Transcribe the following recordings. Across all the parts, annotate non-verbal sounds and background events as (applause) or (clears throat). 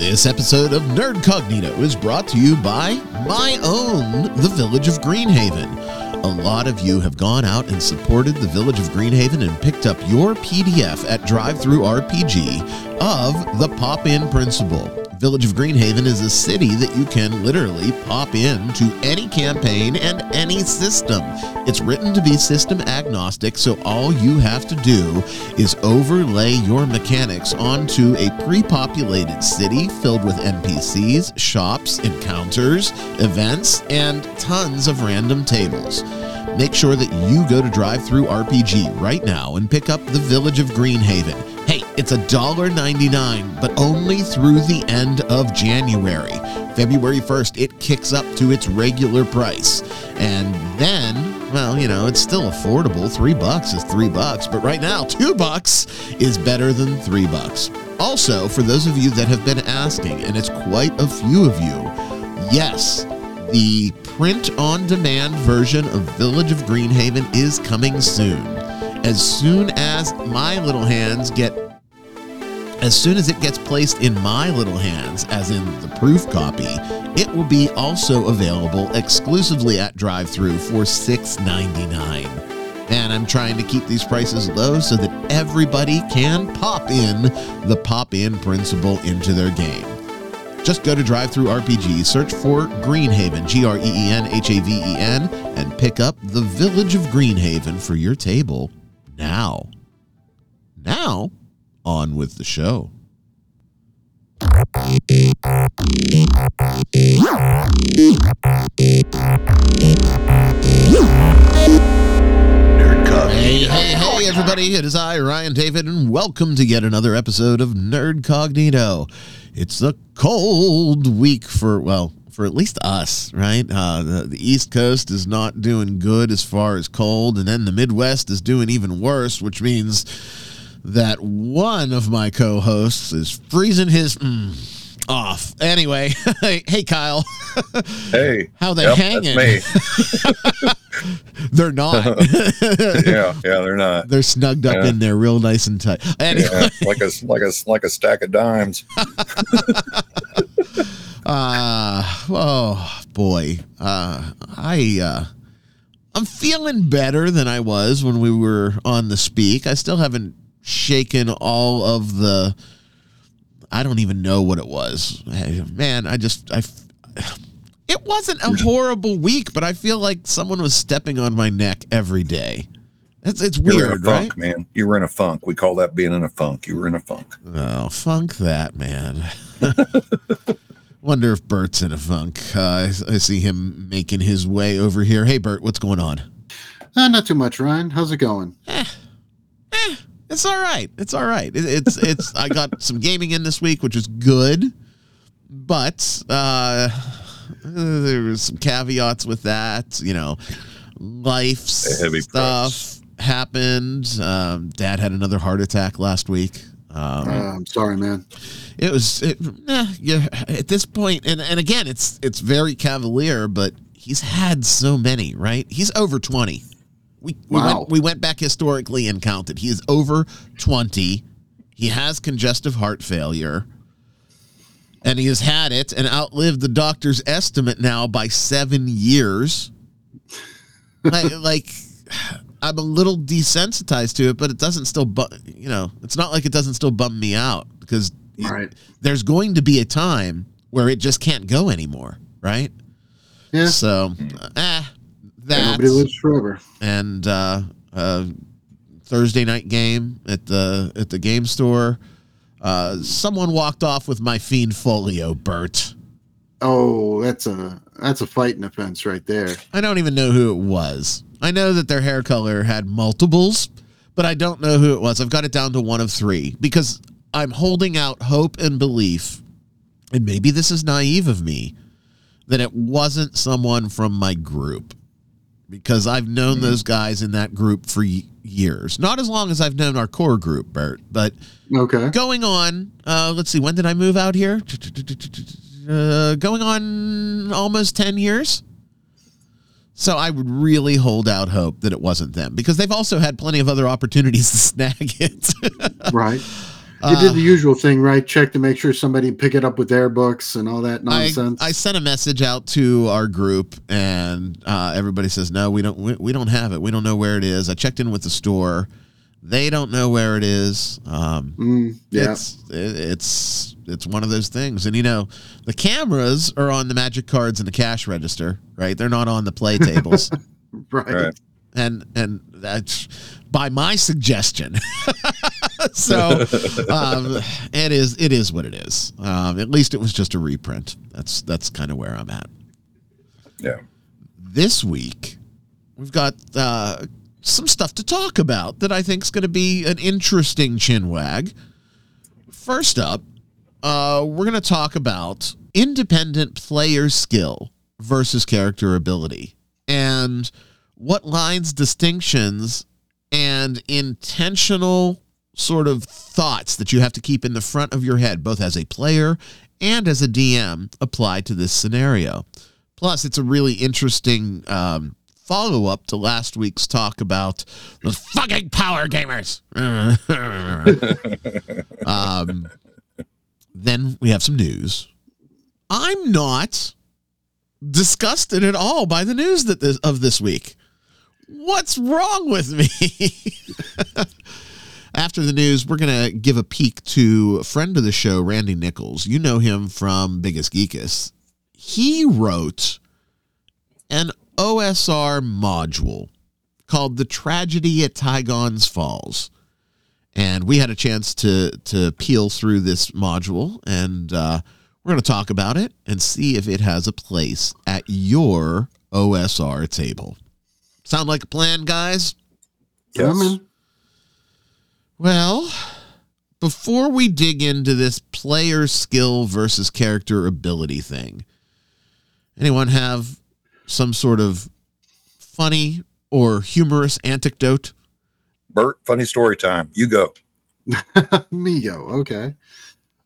This episode of Nerdcognito is brought to you by my own The Village of Greenhaven. A lot of you have gone out and supported the Village of Greenhaven and picked up your PDF at DriveThruRPG of the Pop In Principle. Village of Greenhaven is a city that you can literally pop in to any campaign and any system. It's written to be system agnostic, so all you have to do is overlay your mechanics onto a pre populated city filled with NPCs, shops, encounters, events, and tons of random tables. Make sure that you go to DriveThruRPG right now and pick up the Village of Greenhaven. Hey, it's $1.99, but only through the end of January. February 1st, it kicks up to its regular price. And then, well, you know, it's still affordable. Three bucks is three bucks, but right now, two bucks is better than three bucks. Also, for those of you that have been asking, and it's quite a few of you, yes, the print on demand version of Village of Greenhaven is coming soon. As soon as my little hands get as soon as it gets placed in my little hands, as in the proof copy, it will be also available exclusively at drive through for $6.99. And I'm trying to keep these prices low so that everybody can pop in the pop in principle into their game. Just go to DriveThruRPG, search for Greenhaven, G R E E N H A V E N, and pick up the Village of Greenhaven for your table now. Now, on with the show. Hey, hey, hey, everybody. It is I, Ryan David, and welcome to yet another episode of Nerdcognito. It's a cold week for, well, for at least us, right? Uh, the, the East Coast is not doing good as far as cold, and then the Midwest is doing even worse, which means that one of my co hosts is freezing his mm, off. Anyway, (laughs) hey, Kyle. (laughs) Hey, How they yep, hanging? That's me. (laughs) They're not. yeah, yeah, they're not. They're snugged up Yeah. in there real nice and tight. Anyway, Yeah, like a like a like a stack of dimes. uh oh boy. Uh I uh I'm feeling better than I was when we were on the speak. I still haven't shaken all of the I don't even know what it was. Man, I just I (sighs) it wasn't a horrible week, but I feel like someone was stepping on my neck every day. It's it's You're in a weird, right? funk, man. You were in a funk. We call that being in a funk. You were in a funk. Oh, funk that, man. (laughs) Wonder if Bert's in a funk. Uh, I, I see him making his way over here. Hey, Bert, what's going on? Uh, not too much, Ryan. How's it going? It's all right. It's all right. It, it's it's. I got (laughs) some gaming in this week, which is good, but uh, there was some caveats with that. You know, life A heavy stuff happened. Um, Dad had another heart attack last week. Um, Uh, I'm sorry, man. it was it, eh, yeah at this point and, and again it's it's very cavalier but he's had so many right he's over 20 we, we, Wow. went, we went back historically and counted he is over 20 he has congestive heart failure and he has had it and outlived the doctor's estimate now by seven years (laughs) like, like i'm a little desensitized to it but it doesn't still bu- you know it's not like it doesn't still bum me out because All right. there's going to be a time where it just can't go anymore, right? Yeah. So, ah, that Nobody lives forever. and uh, uh, Thursday night game at the at the game store. Uh, someone walked off with my fiend folio, Bert. Oh, that's a that's a fighting offense right there. I don't even know who it was. I know that their hair color had multiples, but I don't know who it was. I've got it down to one of three because I'm holding out hope and belief, and maybe this is naive of me, that it wasn't someone from my group because I've known those guys in that group for years. Not as long as I've known our core group, Bert, but Okay. going on uh let's see when did i move out here uh, going on almost 10 years so i would really hold out hope that it wasn't them because they've also had plenty of other opportunities to (laughs) snag it Right. You did Uh, the usual thing, right? Check to make sure somebody pick it up with their books and all that I, nonsense. I sent a message out to our group and uh, everybody says no we don't we, we don't have it we don't know where it is i checked in with the store they don't know where it is um, Mm, yeah. it's it, it's it's one of those things and you know the cameras are on the magic cards and the cash register right they're not on the play tables (laughs) right. Right. and and that's by my suggestion (laughs) (laughs) so um, it is it is what it is um, at least it was just a reprint that's that's kind of where i'm at Yeah. this week we've got uh, some stuff to talk about that I think is going to be an interesting chin wag. First up, uh, we're going to talk about independent player skill versus character ability and what lines distinctions and intentional sort of thoughts that you have to keep in the front of your head, both as a player and as a DM, apply to this scenario. Plus, it's a really interesting um, follow up to last week's talk about the fucking power gamers. (laughs) um, then we have some news. I'm not disgusted at all by the news that this, of this week. What's wrong with me? (laughs) After the news, we're going to give a peek to a friend of the show, Randy Nichols. You know him from Biggest Geekus. He wrote an OSR module called The Tragedy at Taigon's Falls. And we had a chance to to peel through this module and uh, we're going to talk about it and see if it has a place at your OSR table. Sound like a plan, guys? Yes. Coming. Well, before we dig into this player skill versus character ability thing, anyone have some sort of funny or humorous anecdote? Bert, funny story time. You go. (laughs) Mi-Go. Okay.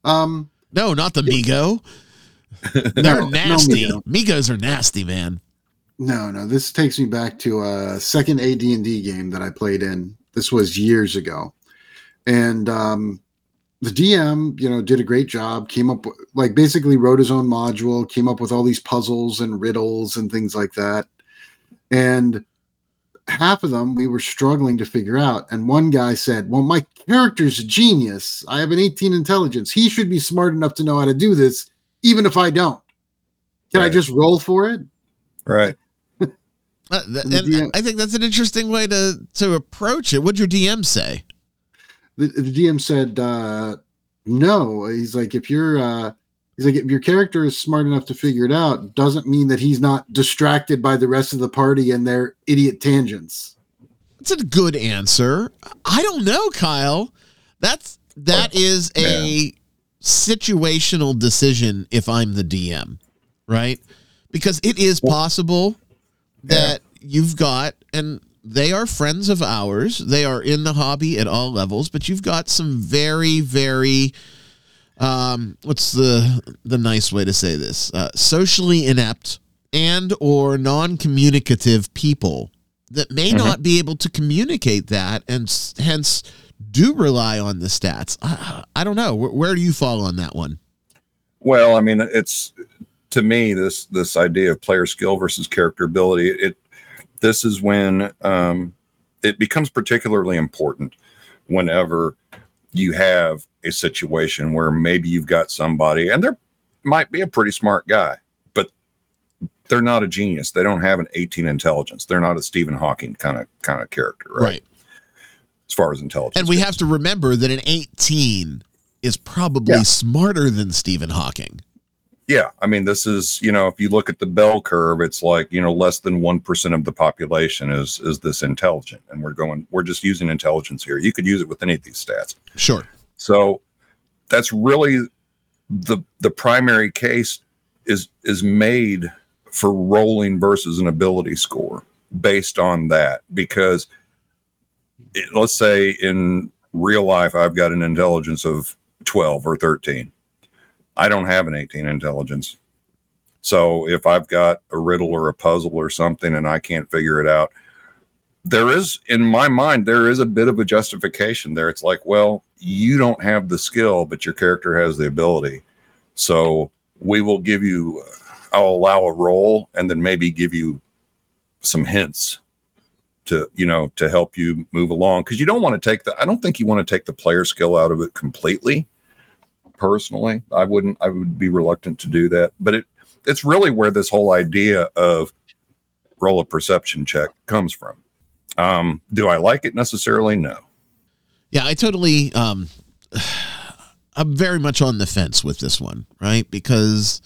Um, No, not the Mi-Go. (laughs) They're No, no nasty. Mi-Go. Mi-Gos are nasty, man. no, no. This takes me back to a second AD&D game that I played in. This was years ago, and um, the DM, you know, did a great job. Came up with, like basically wrote his own module. Came up with all these puzzles and riddles and things like that. And half of them we were struggling to figure out. And one guy said, "Well, my character's a genius. I have an 18 intelligence. He should be smart enough to know how to do this, even if I don't. Can I just roll for it?" Right. Uh, th- And and DM I think that's an interesting way to to approach it. What'd your DM say? The, the DM said, uh, no. He's like, if you're, uh, he's like, if your character is smart enough to figure it out, doesn't mean that he's not distracted by the rest of the party and their idiot tangents. That's a good answer. I don't know, Kyle. That's that is a situational decision if I'm the DM, right? Because it is possible that you've got and they are friends of ours. They are in the hobby at all levels, but you've got some very very um what's the the nice way to say this? Uh, socially inept and or non-communicative people that may Mhm. not be able to communicate that and s- hence do rely on the stats. I, I don't know. Where, where do you fall on that one? Well, I mean, it's to me this this idea of player skill versus character ability. It this is when um, it becomes particularly important whenever you have a situation where maybe you've got somebody and there might be a pretty smart guy, but they're not a genius. They don't have an 18 intelligence. They're not a Stephen Hawking kind of kind of character, right? As far as intelligence, And we goes. have to remember that an 18 is probably Yeah. smarter than Stephen Hawking. Yeah, I mean, this is you know, if you look at the bell curve, it's like you know, less than one percent of the population is is this intelligent, and we're going, we're just using intelligence here. You could use it with any of these stats. Sure. So that's really the the primary case is is made for rolling versus an ability score based on that because it, let's say in real life I've got an intelligence of 12 or 13 I don't have an 18 intelligence. So if I've got a riddle or a puzzle or something and I can't figure it out there is in my mind there is a bit of a justification there. It's like well you don't have the skill but your character has the ability. So we will give you i'll allow a roll and then maybe give you some hints to you know to help you move along. Because you don't want to take the i don't think you want to take the player skill out of it completely personally i wouldn't i would be reluctant to do that but it it's really where this whole idea of roll a perception check comes from um, do I like it necessarily? No. Yeah, I totally. Um, (sighs) I'm very much on the fence with this one, right? Because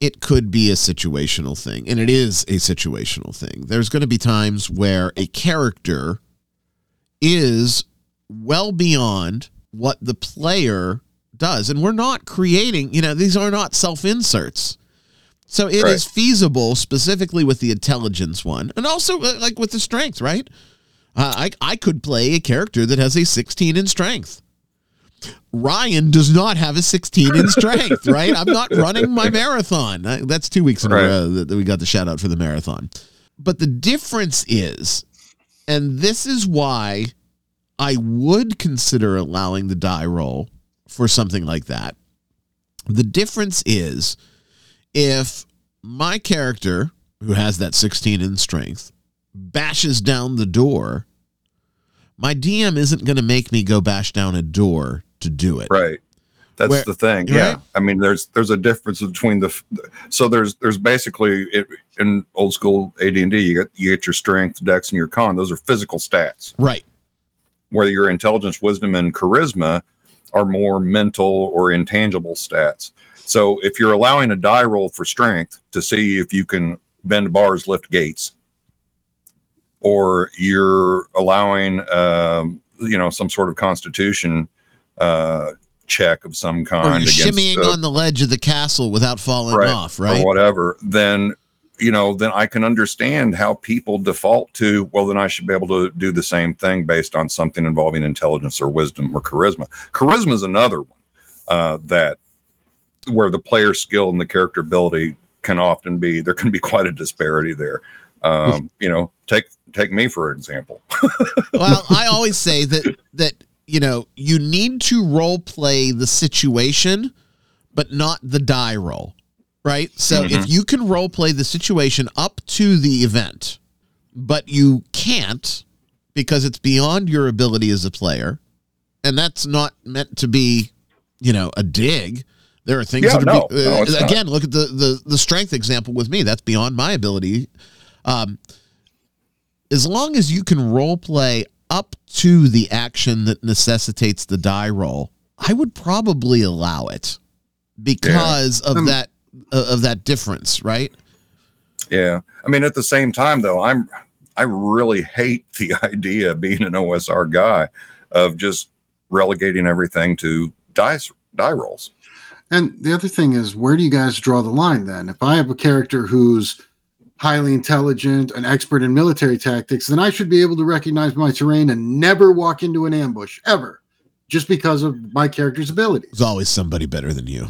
it could be a situational thing, and it is a situational thing. There's going to be times where a character is well beyond what the player does, and we're not creating. You know, these are not self inserts. So it right. is feasible, specifically with the intelligence one, and also uh, like with the strength, right? Uh, I I could play a character that has a 16 in strength. Ryan does not have a 16 in strength, (laughs) right? I'm not running my marathon. That's two weeks in right. a row that we got the shout out for the marathon. But the difference is, and this is why I would consider allowing the die roll for something like that. The difference is if my character, who has that 16 in strength, bashes down the door, my DM isn't going to make me go bash down a door to do it. Right. That's Where, the thing. Right? Yeah. I mean, there's there's a difference between the so there's there's basically it, in old school AD and D you get you get your strength, dex, and your con. Those are physical stats. Right. Whether your intelligence, wisdom, and charisma are more mental or intangible stats. So if you're allowing a die roll for strength to see if you can bend bars, lift gates, or you're allowing, um, you know, some sort of constitution uh, check of some kind, or you're shimmying uh, on the ledge of the castle without falling right, off, right? Or whatever, then you know, then I can understand how people default to, well, then I should be able to do the same thing based on something involving intelligence or wisdom or charisma. Charisma is another one uh, that where the player skill and the character ability can often be there can be quite a disparity there. Um, (laughs) you know, take take me for example. (laughs) well, I always say that that you know you need to role play the situation, but not the die roll, right? So mm-hmm. if you can role play the situation up to the event, but you can't because it's beyond your ability as a player, and that's not meant to be, you know, a dig there are things yeah, that are no, be, uh, no, again. Not. Look at the, the the strength example with me. That's beyond my ability. Um, as long as you can role play up to the action that necessitates the die roll, I would probably allow it because yeah. of um, that uh, of that difference, right? Yeah, I mean, at the same time, though, I'm I really hate the (laughs) idea of being an OSR guy of just relegating everything to dice die rolls. And the other thing is, where do you guys draw the line then? If I have a character who's highly intelligent, an expert in military tactics, then I should be able to recognize my terrain and never walk into an ambush ever, just because of my character's abilities. There's always somebody better than you.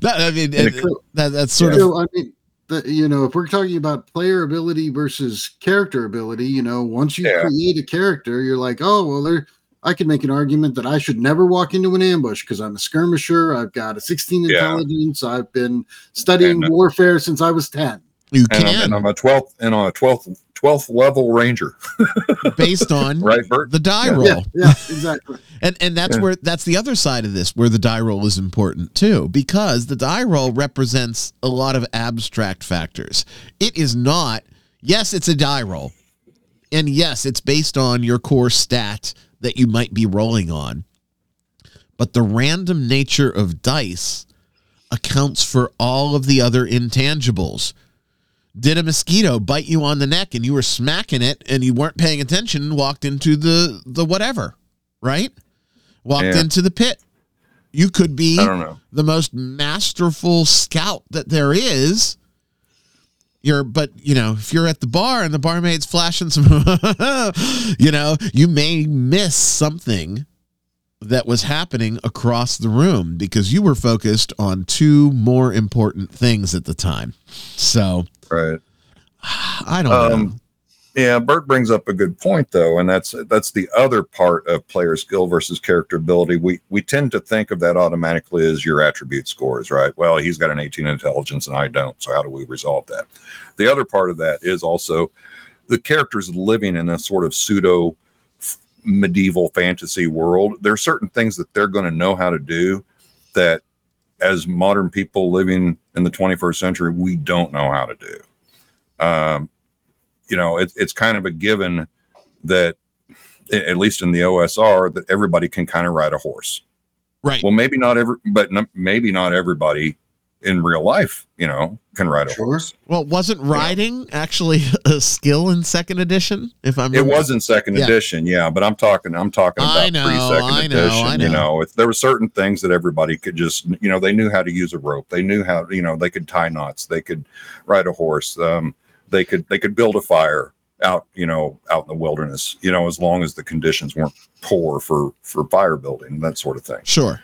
That, I mean, that, that's sort yeah. of. I mean, the, you know, if we're talking about player ability versus character ability, you know, once you yeah. create a character, you're like, oh, well, they're I could make an argument that I should never walk into an ambush because I'm a skirmisher. I've got a 16 yeah. intelligence. I've been studying and, uh, warfare since I was 10. You can. And, and I'm a 12th and on a 12th 12th level ranger (laughs) based on right Bert? the die yeah. roll. Yeah, yeah exactly. (laughs) and and that's yeah. where that's the other side of this where the die roll is important too because the die roll represents a lot of abstract factors. It is not yes, it's a die roll. And yes, it's based on your core stat that you might be rolling on. But the random nature of dice accounts for all of the other intangibles. Did a mosquito bite you on the neck and you were smacking it and you weren't paying attention and walked into the the whatever, right? Walked yeah. into the pit. You could be the most masterful scout that there is you're but you know if you're at the bar and the barmaid's flashing some (laughs) you know you may miss something that was happening across the room because you were focused on two more important things at the time so right I don't know. Um, Yeah, Bert brings up a good point though, and that's that's the other part of player skill versus character ability. We we tend to think of that automatically as your attribute scores, right? Well, he's got an 18 intelligence and I don't, so how do we resolve that? The other part of that is also the characters living in a sort of pseudo medieval fantasy world. There are certain things that they're going to know how to do that as modern people living in the 21st century, we don't know how to do. Um, you know, it, it's kind of a given that, at least in the OSR, that everybody can kind of ride a horse. right. Well, maybe not every, but n- maybe not everybody in real life, you know, can ride a horse. Well, wasn't riding actually (laughs) a skill in second edition? If I'm It was in second Yeah. edition, yeah, but I'm talking, I'm talking about know, pre-second I know, edition. I You know. know, if there were certain things that everybody could just, you know, they knew how to use a rope. They knew how, you know, they could tie knots. They could ride a horse. Um, they could, they could build a fire out, you know, out in the wilderness. You know, as long as the conditions weren't poor for for fire building, that sort of thing. sure.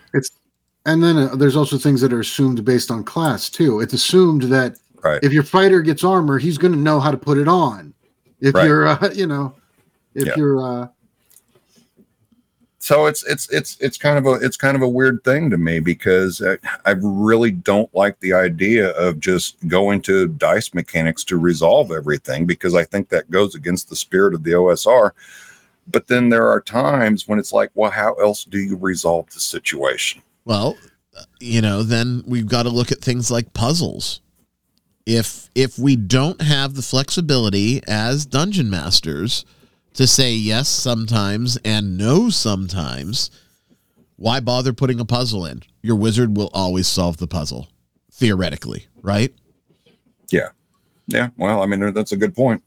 And then uh, there's also things that are assumed based on class too. It's assumed that Right. if your fighter gets armor, he's going to know how to put it on. If Right. you're, uh, (laughs) you know, if Yeah. you're, uh, so it's it's it's it's kind of a it's kind of a weird thing to me because I, I really don't like the idea of just going to dice mechanics to resolve everything because I think that goes against the spirit of the OSR. But then there are times when it's like, well, how else do you resolve the situation? Well, you know, then we've got to look at things like puzzles. If if we don't have the flexibility as dungeon masters to say yes sometimes and no sometimes, why bother putting a puzzle in? Your wizard will always solve the puzzle, theoretically, right? Yeah. Yeah, well, I mean that's a good point.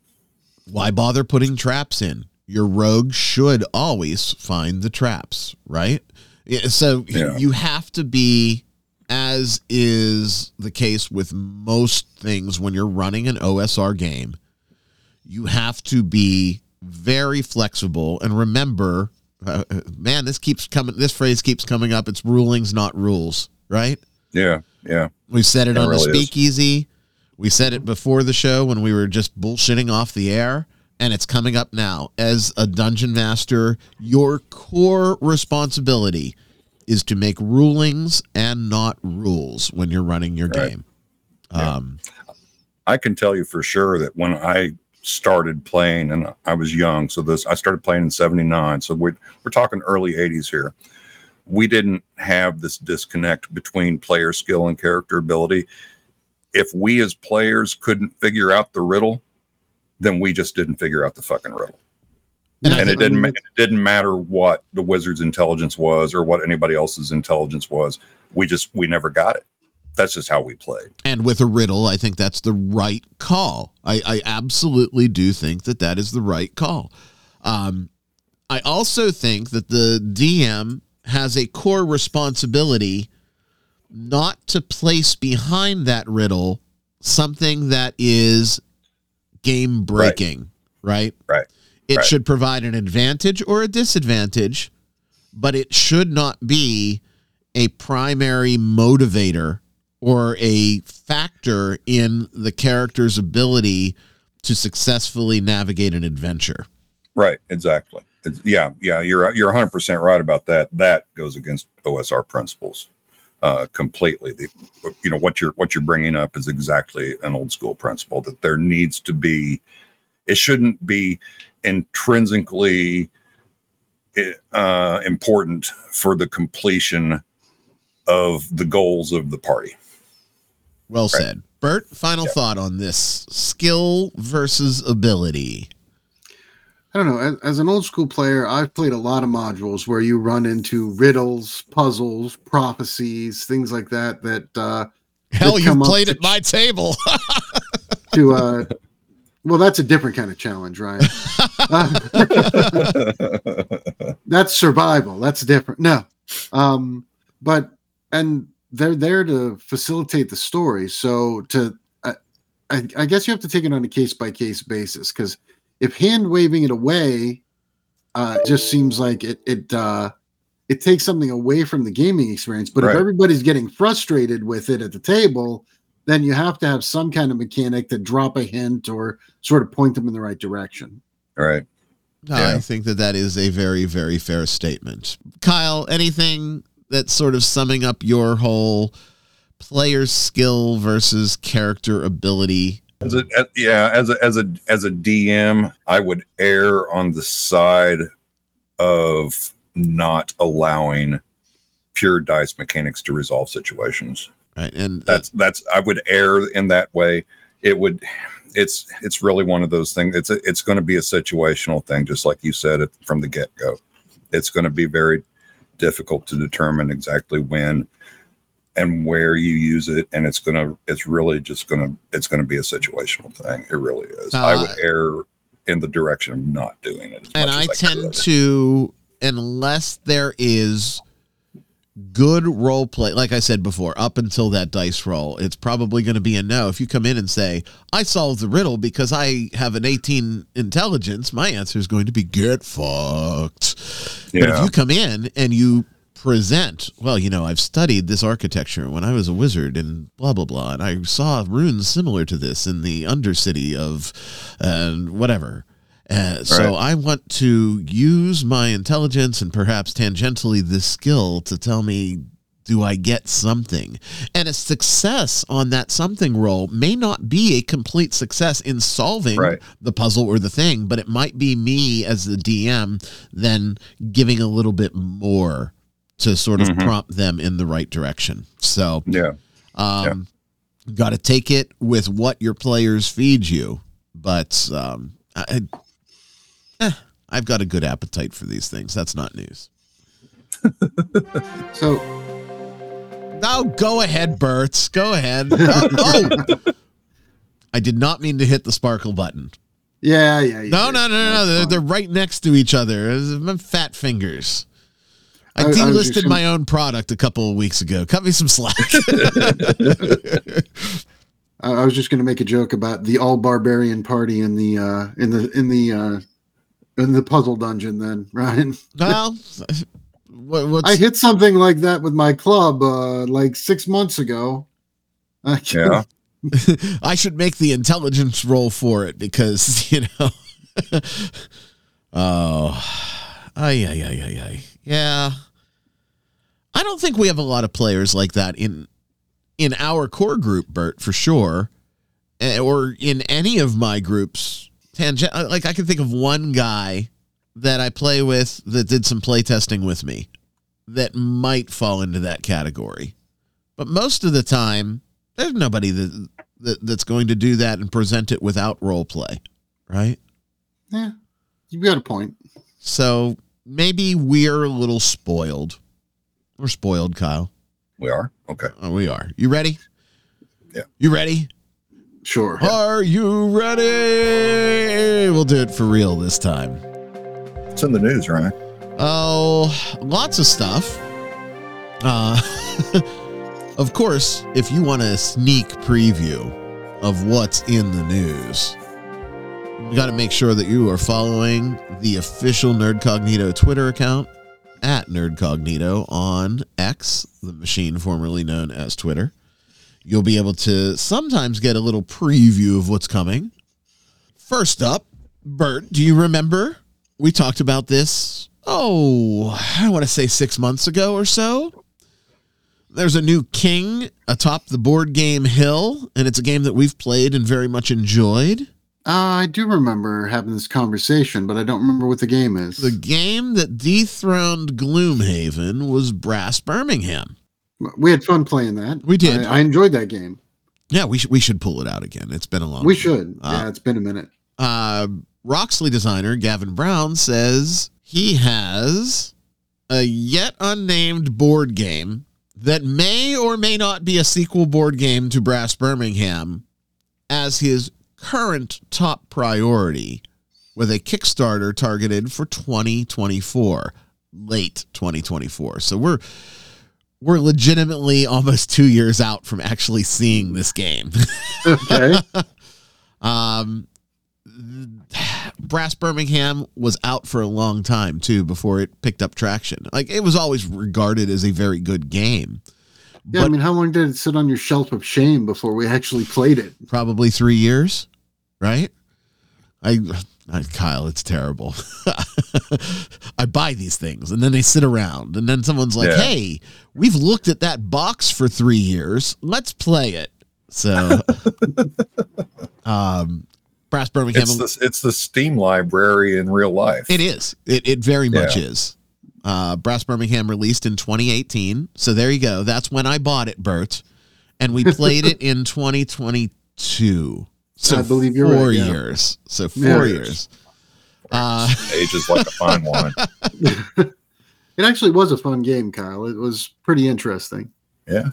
Why bother putting traps in? Your rogue should always find the traps, right? Yeah, So Yeah. you have to be, as is the case with most things when you're running an OSR game, you have to be very flexible and remember, uh, uh, man, this keeps coming. This phrase keeps coming up. It's rulings, not rules, right? Yeah, yeah, We said it It on the really is. speakeasy. We said it before the show when we were just bullshitting off the air. And it's coming up now. As a dungeon master, your core responsibility is to make rulings and not rules when you're running your Right. game. Yeah. Um, I can tell you for sure that when I started playing and I was young, so this I started playing in 79. So we're we're talking early 80s here. We didn't have this disconnect between player skill and character ability. If we as players couldn't figure out the riddle, then we just didn't figure out the fucking riddle. And And it didn't it didn't matter what the wizard's intelligence was or what anybody else's intelligence was. We just we never got it. That's just how we played. and with a riddle, I think that's the right call. I, I absolutely do think that that is the right call. Um, I also think that the DM has a core responsibility not to place behind that riddle something that is game breaking, right? Right. It Right. should provide an advantage or a disadvantage, but it should not be a primary motivator or a factor in the character's ability to successfully navigate an adventure. Right, exactly. It's, yeah, yeah, you're you're 100 percent right about that. That goes against OSR principles uh, completely. The you know what you're what you're bringing up is exactly an old school principle that there needs to be. It shouldn't be intrinsically uh, important for the completion of the goals of the party. Well said. Bert, final Yeah. thought on this skill versus ability. I don't know. As, as an old school player, I've played a lot of modules where you run into riddles, puzzles, prophecies, things like that. That uh, Hell, They've you've come played to- at my table. (laughs) to uh, well, that's a different kind of challenge, Ryan. (laughs) Uh, (laughs) that's survival. That's different. No, um, but and they're there to facilitate the story. So to, I, I, I guess you have to take it on a case by case basis because if hand waving it away, uh, just seems like it it uh, it takes something away from the gaming experience. But if everybody's getting frustrated with it at the table, then you have to have some kind of mechanic to drop a hint or sort of point them in the right direction. Right. No, Yeah. I think that that is a very, very fair statement. Kyle, anything that's sort of summing up your whole player skill versus character ability? As a, as- yeah, as a as a as a DM, I would err on the side of not allowing pure dice mechanics to resolve situations. Right. And That's that's I would err in that way. It would it's it's really one of those things. It's a, it's going to be a situational thing, just like you said it from the get go. It's going to be very difficult to determine exactly when and where you use it, and it's gonna it's really just gonna it's gonna be a situational thing. It really is. I would Uh, err in the direction of not doing it. And I as tend could. to, unless there is good role play, like I said before, up until that dice roll, it's probably going to be a no. If you come in and say, I solved the riddle because I have an 18 intelligence, my answer is going to be get fucked. But if you come in and you present, well, you know, I've studied this architecture when I was a wizard and blah, blah, blah, and I saw runes similar to this in the undercity of uh, whatever. Uh, so I want to use my intelligence and perhaps tangentially this skill to tell me do I get something? And a success on that something role may not be a complete success in solving Right. the puzzle or the thing, but it might be me as the DM then giving a little bit more to sort of Mhm. prompt them in the right direction. So, yeah. um, got to take it with what your players feed you. But um, I, I- eh, I've got a good appetite for these things. That's not news. (laughs) So No, go ahead, Bert. Go ahead. (laughs) Oh, oh. I did not mean to hit the sparkle button. yeah, yeah. you No, no, no, no. They're, they're right next to each other. My fat fingers. I I- I delisted just my own product a couple of weeks ago. Cut me some slack. (laughs) (laughs) I I was just going to make a joke about the all barbarian party in the uh, in the in the uh, in the puzzle dungeon. Then (laughs) Ryan, well, what, what's I hit something like that with my club uh, like six months ago. I Yeah. I should make the intelligence roll for it because you know. oh, ay, ay, ay, ay, ay. Yeah. I don't think we have a lot of players like that in in our core group, Bert, for sure, Eh, or in any of my groups. Tangent, like I can think of one guy that I play with that did some play testing with me that might fall into that category. But most of the time, there's nobody that, that that's going to do that and present it without role play, right? yeah, you got a point. So maybe we're a little spoiled. We're spoiled, Kyle. We are okay. Oh, we are. You ready? Yeah. You ready? Sure. Are you ready? We'll do it for real this time. It's in the news, right? Oh, lots of stuff. Uh, (laughs) of course, if you want a sneak preview of what's in the news, you got to make sure that you are following the official Nerdcognito Twitter account at Nerdcognito on X, the machine formerly known as Twitter. You'll be able to sometimes get a little preview of what's coming. First up, Bert, do you remember we talked about this? Oh, I want to say six months ago or so. There's a new king atop the board game hill, and it's a game that we've played and very much enjoyed. Uh, I do remember having this conversation, but I don't remember what the game is. The game that dethroned Gloomhaven was Brass Birmingham. we had fun playing that. We did. I, I enjoyed that game. Yeah, we should we should pull it out again. It's been a long. We should. Uh, yeah, it's been a minute. uh, Roxley designer Gavin Brown says he has a yet unnamed board game that may or may not be a sequel board game to Brass Birmingham as his current top priority with a Kickstarter targeted for 2024, late 2024. So we're we're legitimately (laughs) almost 2 years out from actually seeing this game. Okay. (laughs) Um, Brass Birmingham was out for a long time too before it picked up traction. Like it was always regarded as a very good game, Yeah, I mean, how long did it sit on your shelf of shame before we actually played it? probably three years, right? I, I Kyle, it's terrible. (laughs) I buy these things and then they sit around, and then someone's like, Yeah. "Hey, we've looked at that box for three years. Let's play it." So, (laughs) um, Brass Birmingham. It's the it's the Steam library in real life. It is. It it very much Yeah. is. Uh, Brass Birmingham released in 2018. So there you go. That's when I bought it, Bert, and we played it in (laughs) 2022. So I believe you're four right, yeah. years. So four Yeah. years. Uh, Ages like a fine (laughs) wine. (laughs) It actually was a fun game, Kyle. It was pretty interesting. Yeah.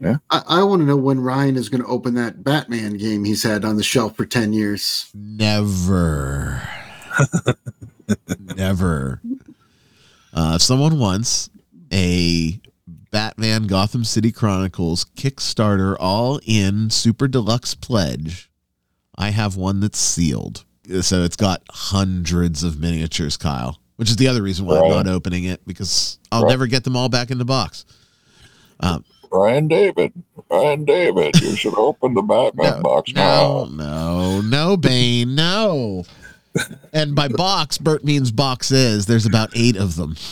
Yeah. I, I want to know when Ryan is going to open that Batman game he's had on the shelf for 10 years. never, (laughs) never. Uh, if someone wants a Batman Gotham City Chronicles Kickstarter all in super deluxe pledge, I have one that's sealed. So it's got hundreds of miniatures, Kyle, which is the other reason why I'm not opening it because I'll Right. never get them all back in the box. Um, Ryan David, Ryan David, you should open the Batman box now. No, no, no, Bane, no. And by box, Bert means boxes. There's about eight of them. (laughs)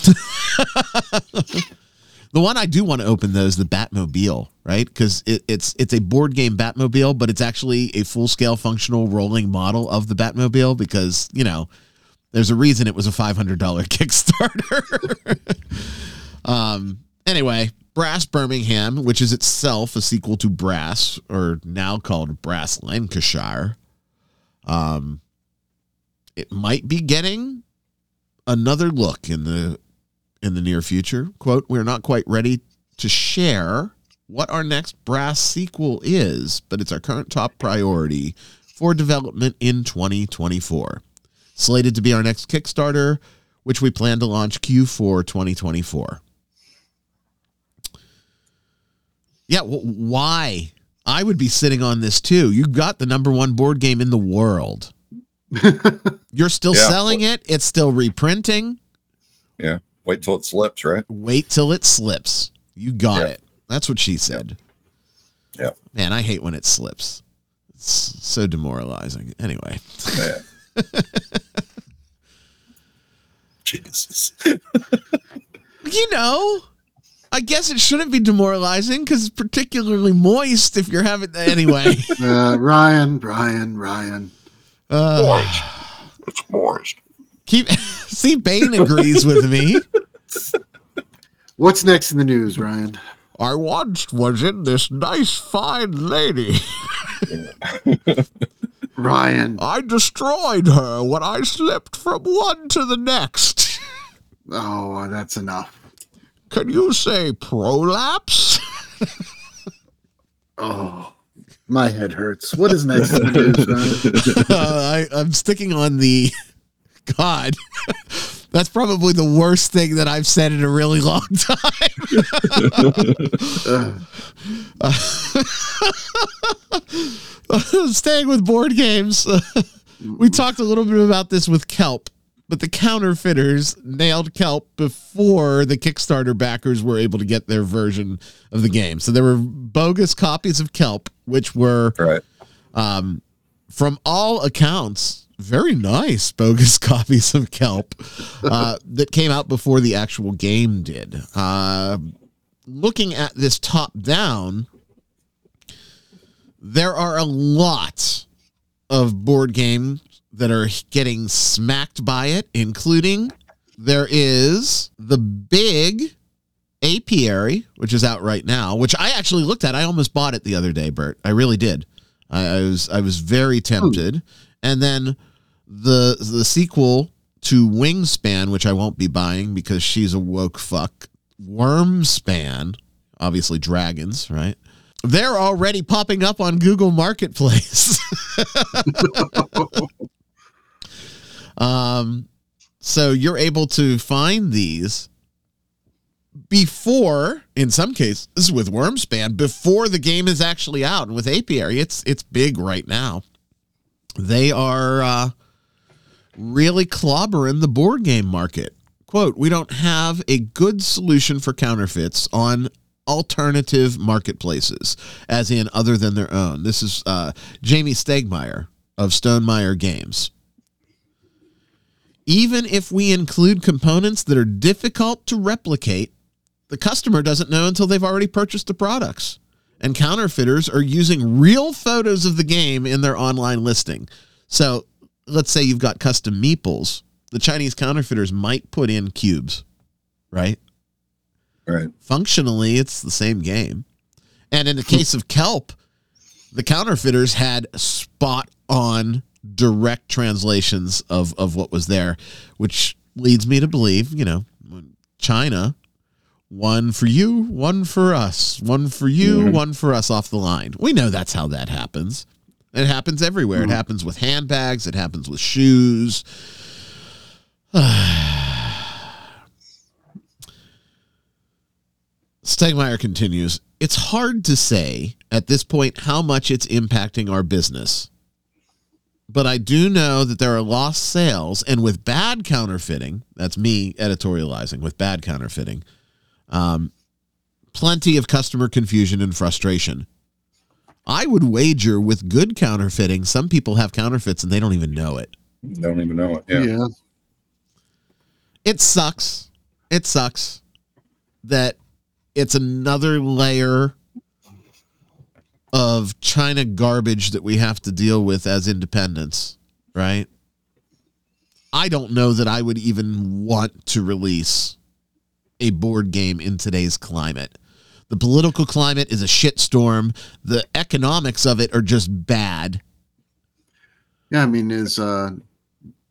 the one I do want to open though is the Batmobile, right? Because it, it's it's a board game Batmobile, but it's actually a full scale functional rolling model of the Batmobile because you know there's a reason it was a five hundred dollar (laughs) Kickstarter. (laughs) um. Anyway, Brass Birmingham, which is itself a sequel to Brass, or now called Brass Lancashire, um, it might be getting another look in the in the near future. Quote: We're not quite ready to share what our next Brass sequel is, but it's our current top priority for development in 2024. Slated to be our next Kickstarter, which we plan to launch Q4 2024. Yeah, wh- why? I would be sitting on this too. You got the number one board game in the world. (laughs) You're still Yeah. selling it. It's still reprinting. Yeah. Wait till it slips, right? Wait till it slips. You got Yeah. it. That's what she said. Yeah. Man, I hate when it slips. It's so demoralizing. Anyway, Yeah. Jesus. (laughs) you know, I guess it shouldn't be demoralizing because it's particularly moist if you're having. Anyway, (laughs) Uh, Ryan, Ryan, Ryan. uh, Moist. It's moist. Keep (laughs) see. Bane agrees with me. What's next in the news, Ryan? I once was in this nice, fine lady. (laughs) Ryan. I destroyed her when I slipped from one to the next. Oh, that's enough. Can you say prolapse? (laughs) Oh, my head hurts. What is next in the news, Ryan? uh, I, I'm sticking on the. God, (laughs) that's probably the worst thing that I've said in a really long time. (laughs) Staying with board games, (laughs) we talked a little bit about this with Kelp, but the counterfeiters nailed Kelp before the Kickstarter backers were able to get their version of the game. So there were bogus copies of Kelp, which were Right. um, from all accounts, very nice bogus (laughs) copies of Kelp uh, that came out before the actual game did. Uh, looking at this top down, there are a lot of board games that are getting smacked by it, including there is the big apiary, which is out right now, which I actually looked at. I almost bought it the other day, Bert. I really did. I, I was I was very tempted. And then the the sequel to Wingspan, which I won't be buying because she's a woke fuck. Wyrmspan, obviously dragons, right? They're already popping up on Google Marketplace. (laughs) um, so you're able to find these before, in some cases, with Wyrmspan, before the game is actually out. And with Apiary, it's it's big right now. They are uh, really clobbering the board game market. Quote, we don't have a good solution for counterfeits on alternative marketplaces, as in other than their own. This is uh, Jamey Stegmaier of Stonemaier Games. Even if we include components that are difficult to replicate, the customer doesn't know until they've already purchased the products. And counterfeiters are using real photos of the game in their online listing. So let's say you've got custom meeples. The Chinese counterfeiters might put in cubes, right? Right. Functionally, it's the same game. And in the (laughs) case of Kelp, the counterfeiters had spot on direct translations of, of what was there, which leads me to believe, you know, China, one for you, one for us, one for you, Mhm. one for us off the line. We know that's how that happens. It happens everywhere. It happens with handbags, it happens with shoes. (sighs) Stegmaier continues It's hard to say at this point how much it's impacting our business. But I do know that there are lost sales, and with bad counterfeiting, that's me editorializing, with bad counterfeiting, um, plenty of customer confusion and frustration. I would wager with good counterfeiting, some people have counterfeits and they don't even know it. Don't even know it. Yeah. yeah. it sucks. It sucks that it's another layer of China garbage that we have to deal with as independents, right? I don't know that I would even want to release a board game in today's climate. The political climate is a shitstorm. The economics of it are just bad. Yeah, I mean, is uh,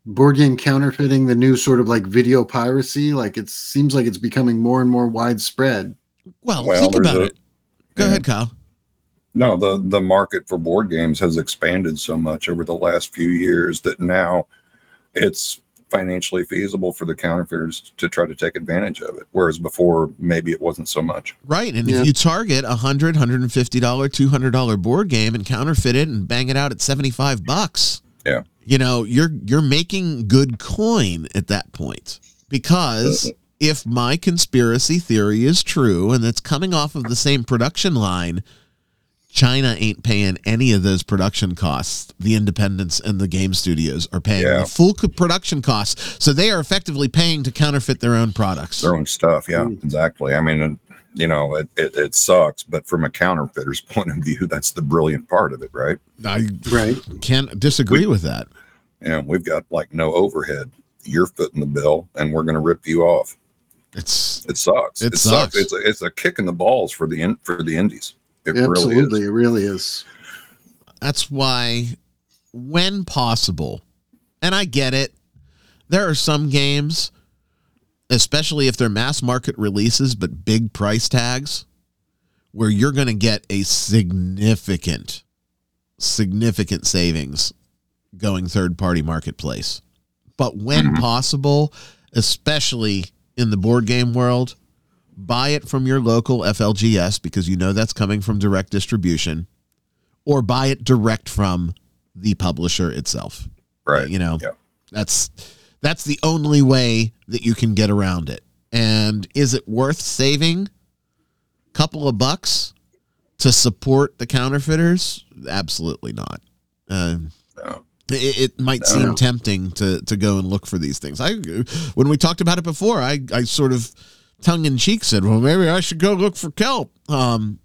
board game counterfeiting the new sort of like video piracy? Like it seems like it's becoming more and more widespread. Well, Well, think about a- it. Go yeah. ahead, Kyle. No, the the market for board games has expanded so much over the last few years that now it's financially feasible for the counterfeiters to try to take advantage of it. Whereas before, maybe it wasn't so much. Right. And Yeah. if you target a hundred, hundred and fifty dollar, two hundred dollar board game and counterfeit it and bang it out at seventy five bucks, Yeah. you know, you're you're making good coin at that point. Because if my conspiracy theory is true and it's coming off of the same production line, China ain't paying any of those production costs. The independents and the game studios are paying Yeah. the full co- production costs. So they are effectively paying to counterfeit their own products. Their own stuff. Yeah, Mm. exactly. I mean, you know, it, it, it sucks, but from a counterfeiter's (laughs) point of view, that's the brilliant part of it, right? I Right. can't disagree with that. And we've got like no overhead. You're footing the bill, and we're going to rip you off. It's It sucks. It sucks. It's a, it's a kick in the balls for the in, for the indies. It really Absolutely. is. It really is. that's why when possible and i get it there are some games especially if they're mass market releases but big price tags where you're going to get a significant significant savings going third party marketplace but when Mhm. possible especially in the board game world buy it from your local FLGS because you know that's coming from direct distribution or buy it direct from the publisher itself. Right. You know, Yeah. that's that's the only way that you can get around it. And is it worth saving a couple of bucks to support the counterfeiters? Absolutely not. Uh, No. it, it might No. seem tempting to to go and look for these things. I when we talked about it before, I I sort of tongue in cheek said, "Well, maybe I should go look for kelp." Um,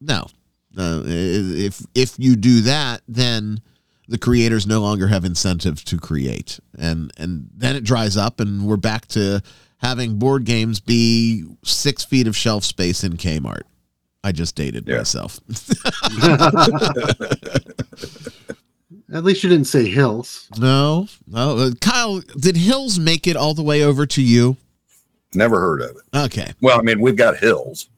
no, no. If if you do that, then the creators no longer have incentive to create, and and then it dries up, and we're back to having board games be six feet of shelf space in Kmart. I just dated Yeah. myself. (laughs) At least you didn't say hills. No, no. Uh, Kyle, did Hills make it all the way over to you? Never heard of it. Okay. Well, I mean, we've got hills.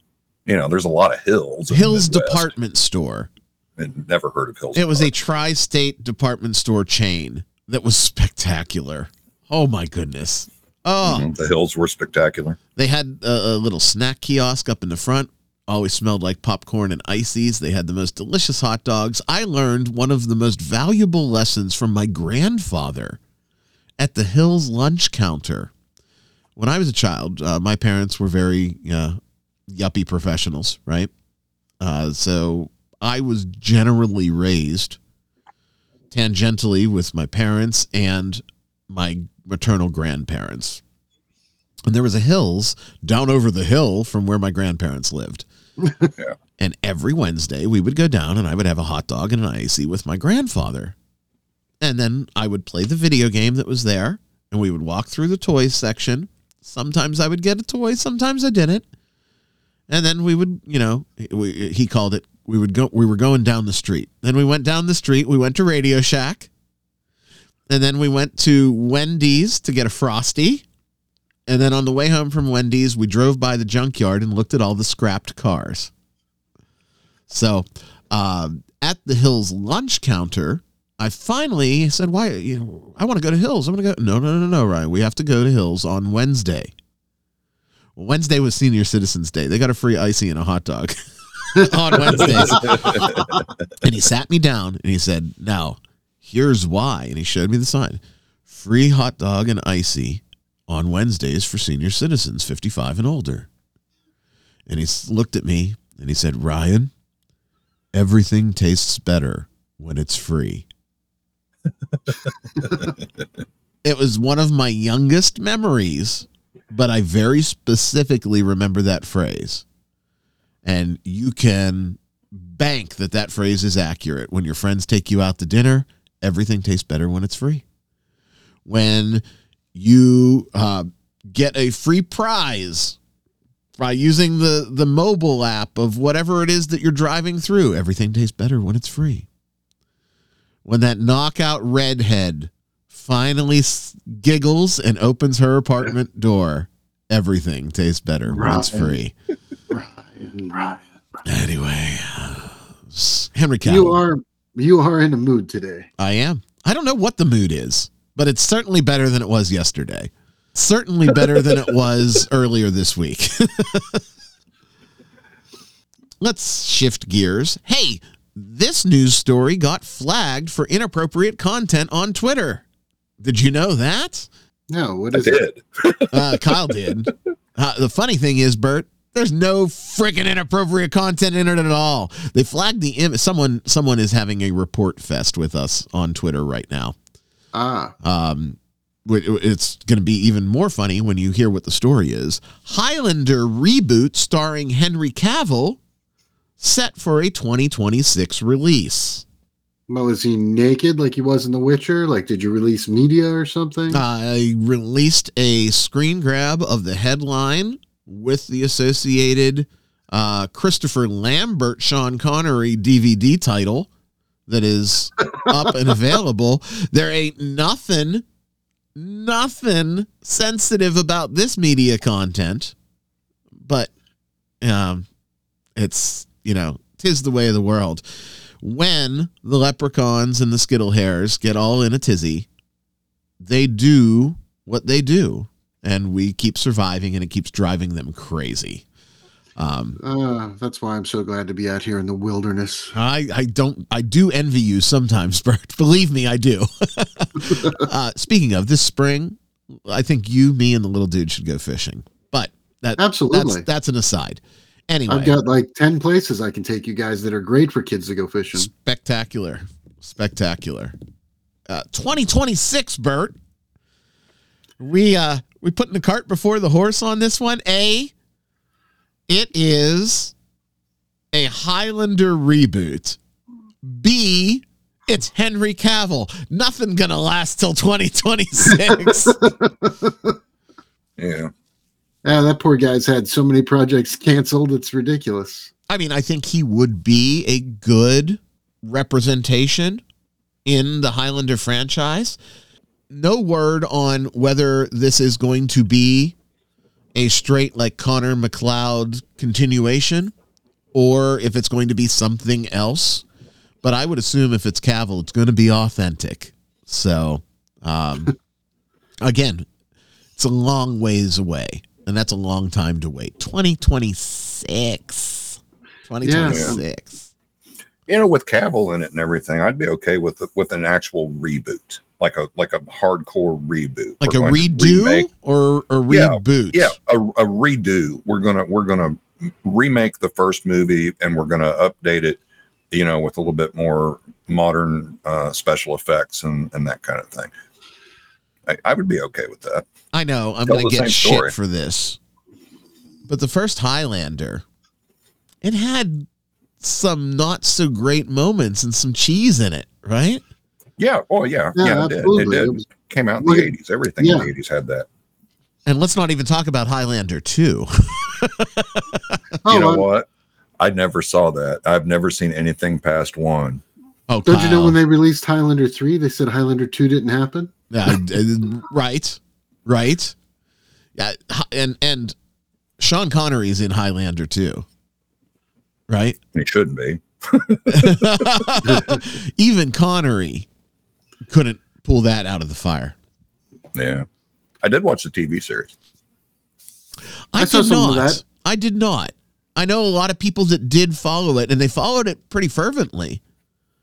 You know, there's a lot of hills. Hills Department Store. And never heard of hills. It was a tri state department store chain that was spectacular. Oh, my goodness. Oh, Mhm. The hills were spectacular. they had a, a little snack kiosk up in the front. Always smelled like popcorn and ices. They had the most delicious hot dogs. I learned one of the most valuable lessons from my grandfather at the Hills lunch counter. When I was a child, uh, my parents were very uh, yuppie professionals, right? Uh, so I was generally raised tangentially with my parents and my maternal grandparents. And there was a hills down over the hill from where my grandparents lived. Yeah. (laughs) And every Wednesday we would go down and I would have a hot dog and an icy with my grandfather. And then I would play the video game that was there and we would walk through the toys section. Sometimes I would get a toy, sometimes I didn't. And then we would, you know, we, he called it we would go we were going down the street. Then we went down the street, we went to Radio Shack. And then we went to Wendy's to get a frosty. And then on the way home from Wendy's, we drove by the junkyard and looked at all the scrapped cars. So, um, at the Hills lunch counter, I finally said, "Why? You know, I want to go to Hills. I'm going to go." No, no, no, no, Ryan. We have to go to Hills on Wednesday. Wednesday was Senior Citizens Day. They got a free icy and a hot dog (laughs) on Wednesdays. (laughs) and he sat me down and he said, "Now, here's why." And he showed me the sign: free hot dog and icy on Wednesdays for senior citizens 55 and older. And he looked at me and he said, Ryan, everything tastes better when it's free. It was one of my youngest memories, but I very specifically remember that phrase. And you can bank that that phrase is accurate. When your friends take you out to dinner, everything tastes better when it's free. When you uh, get a free prize by using the the mobile app of whatever it is that you're driving through. Everything tastes better when it's free. When that knockout redhead finally s- giggles and opens her apartment door, everything tastes better when it's free. Ryan, Ryan. Anyway, uh, Henry Cavill. You are you are in a mood today. I am. I don't know what the mood is, but it's certainly better than it was yesterday. Certainly better than it was (laughs) earlier this week. (laughs) Let's shift gears. Hey, this news story got flagged for inappropriate content on Twitter. Did you know that? No, what I is it? did. (laughs) Uh, Kyle did. Uh, the funny thing is, Bert, there's no freaking inappropriate content in it at all. They flagged the image. Someone, someone is having a report fest with us on Twitter right now. Ah, Um, it's going to be even more funny when you hear what the story is. Highlander reboot starring Henry Cavill set for a 2026 release. well, is he naked like he was in The Witcher? Like, did you release media or something? I released a screen grab of the headline with the associated uh, Christopher Lambert Sean Connery DVD title that is (laughs) up and available. There ain't nothing, nothing sensitive about this media content, but um, it's you know tis the way of the world. When the leprechauns and the skittle hairs get all in a tizzy, they do what they do and we keep surviving and it keeps driving them crazy um Uh, that's why I'm so glad to be out here in the wilderness. i i don't i do envy you sometimes (laughs) bert believe me i do (laughs) uh speaking of this spring i think you me and the little dude should go fishing but that Absolutely. that's that's an aside anyway. I've got like 10 places I can take you guys that are great for kids to go fishing. spectacular. Spectacular. Uh 2026 bert. We uh we putting the cart before the horse on this one a. It is a highlander reboot. B it's henry cavill. Nothing gonna last till 2026 (laughs) Yeah. Yeah, that poor guy's had so many projects canceled. It's ridiculous. I mean, I think he would be a good representation in the Highlander franchise. No word on whether this is going to be a straight like Connor MacLeod continuation or if it's going to be something else. But I would assume if it's Cavill, it's going to be authentic. So, um, (laughs) again, it's a long ways away, and that's a long time to wait. 2026. 2026. You know, with Cavill in it and everything, I'd be okay with with an actual reboot, like a like a hardcore reboot, Like We're a redo remake- or a Yeah, reboot? Yeah, a, a redo. We're gonna we're gonna remake the first movie and we're going to update it, you know, with a little bit more modern uh, special effects and, and that kind of thing. I, I would be okay with that. I know I'm going to get same story. shit for this, but the first Highlander, it had some not so great moments and some cheese in it, right? Yeah. Oh, yeah. Yeah, Yeah, it did. It did. It was- Came out in the at- 80s. Everything in the 80s had that. And let's not even talk about Highlander 2. (laughs) Oh, you know what? I never saw that. I've never seen anything past one. Oh, Don't you know when they released Highlander 3, they said Highlander 2 didn't happen? Yeah, uh, right, right. Yeah, and and Sean Connery's in Highlander too, right? He shouldn't be. (laughs) Even Connery couldn't pull that out of the fire. Yeah. I did watch the TV series. I, I saw did some of not. that. I did not. I know a lot of people that did follow it, and they followed it pretty fervently.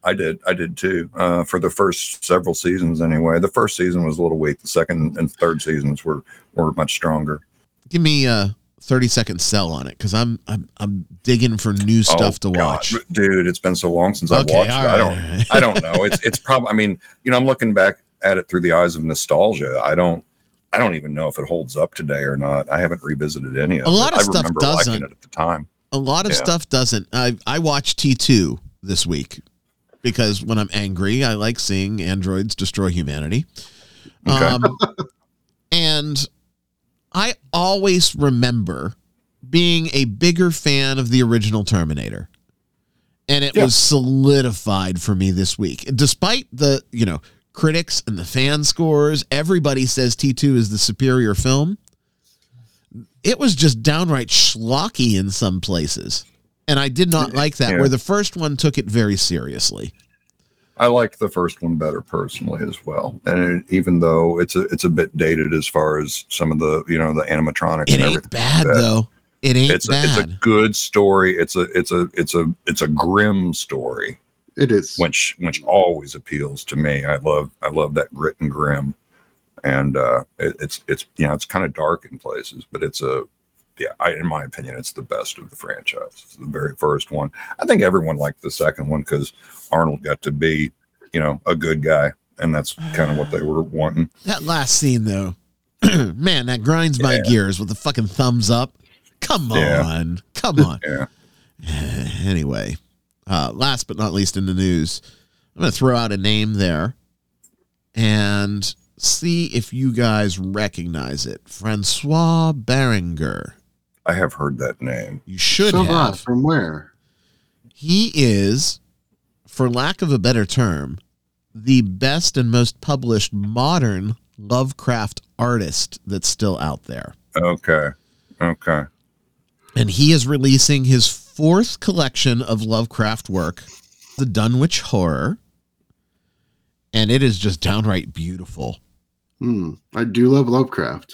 I did. I did too. Uh, for the first several seasons, anyway. The first season was a little weak. The second and third seasons were were much stronger. Give me a thirty second sell on it because I'm I'm I'm digging for new stuff Oh, to God. watch. dude. It's been so long since I've Okay, watched it. all I don't. right. I don't know. It's it's (laughs) probably. I mean, you know, I'm looking back at it through the eyes of nostalgia. I don't. I don't even know if it holds up today or not. I haven't revisited any of A it. lot of I stuff doesn't. it at the time. a lot of Yeah. stuff doesn't. I I watched T two this week because when I'm angry, I like seeing androids destroy humanity. Okay. Um, (laughs) and I always remember being a bigger fan of the original Terminator. And it Yeah. was solidified for me this week. Despite the, you know, critics and the fan scores, everybody says T2 is the superior film. It was just downright schlocky in some places. And I did not like that, Yeah. where the first one took it very seriously. I like the first one better personally as well. And it, even though it's a it's a bit dated as far as some of the you know the animatronics It and ain't everything. bad, that. though. It ain't It's a, bad. it's a good story. It's a it's a it's a it's a grim story, It is. which which always appeals to me. I love I love that grit and grim, and uh, it, it's it's you know it's kind of dark in places, but it's a yeah. I, in my opinion, it's the best of the franchise. It's the very first one. I think everyone liked the second one because Arnold got to be you know a good guy, and that's kind of what they were wanting. That last scene, though, (clears throat) man, that grinds my Yeah. gears with the fucking thumbs up. Come Yeah. on. Come on. (laughs) Yeah. (sighs) anyway, uh, last but not least in the news, I'm going to throw out a name there and see if you guys recognize it. Francois Baranger. I have heard that name. You should so have. odd. From where? He is, for lack of a better term, the best and most published modern Lovecraft artist that's still out there. Okay. Okay. And he is releasing his fourth collection of Lovecraft work, The Dunwich Horror. And it is just downright beautiful. Hmm. I do love Lovecraft.